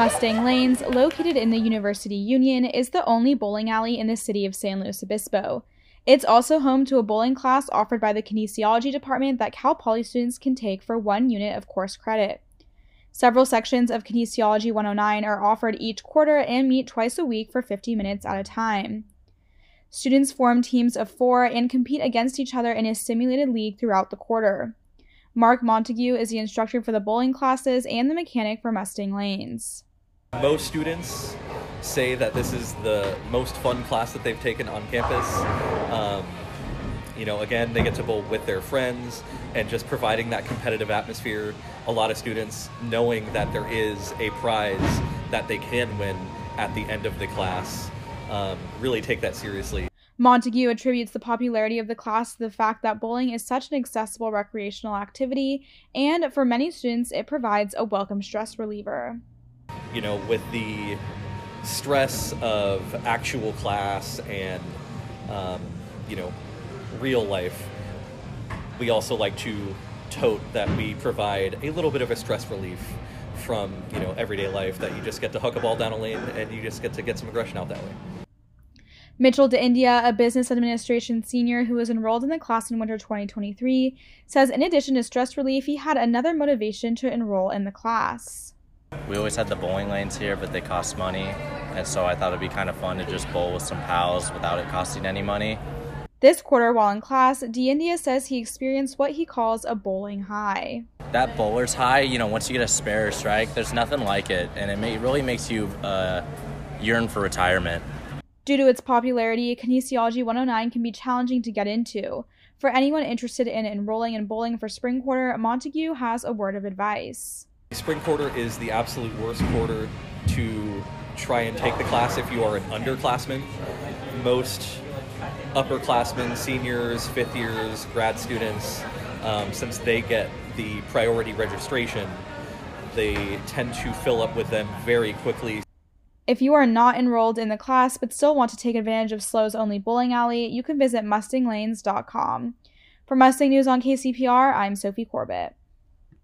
Mustang Lanes, located in the University Union, is the only bowling alley in the city of San Luis Obispo. It's also home to a bowling class offered by the kinesiology department that Cal Poly students can take for one unit of course credit. Several sections of Kinesiology 109 are offered each quarter and meet twice a week for 50 minutes at a time. Students form teams of four and compete against each other in a simulated league throughout the quarter. Mark Montague is the instructor for the bowling classes and the mechanic for Mustang Lanes. Most students say that this is the most fun class that they've taken on campus. Um, you know, again, they get to bowl with their friends and just providing that competitive atmosphere. A lot of students knowing that there is a prize that they can win at the end of the class um, really take that seriously. Montague attributes the popularity of the class to the fact that bowling is such an accessible recreational activity, and for many students, it provides a welcome stress reliever. You know, with the stress of actual class and, um, you know, real life, we also like to tote that we provide a little bit of a stress relief from, you know, everyday life that you just get to hook a ball down a lane and you just get to get some aggression out that way. Mitchell de India, a business administration senior who was enrolled in the class in winter 2023, says in addition to stress relief, he had another motivation to enroll in the class. We always had the bowling lanes here, but they cost money, and so I thought it'd be kind of fun to just bowl with some pals without it costing any money. This quarter, while in class, de India says he experienced what he calls a bowling high. That bowler's high, you know, once you get a spare strike, there's nothing like it, and it may, really makes you uh, yearn for retirement. Due to its popularity, Kinesiology 109 can be challenging to get into. For anyone interested in enrolling in bowling for spring quarter, Montague has a word of advice. Spring quarter is the absolute worst quarter to try and take the class if you are an underclassman. Most upperclassmen, seniors, fifth years, grad students, um, since they get the priority registration, they tend to fill up with them very quickly. If you are not enrolled in the class but still want to take advantage of SLO's only bowling alley, you can visit mustanglanes.com. For Mustang News on KCPR, I'm Sophie Corbett.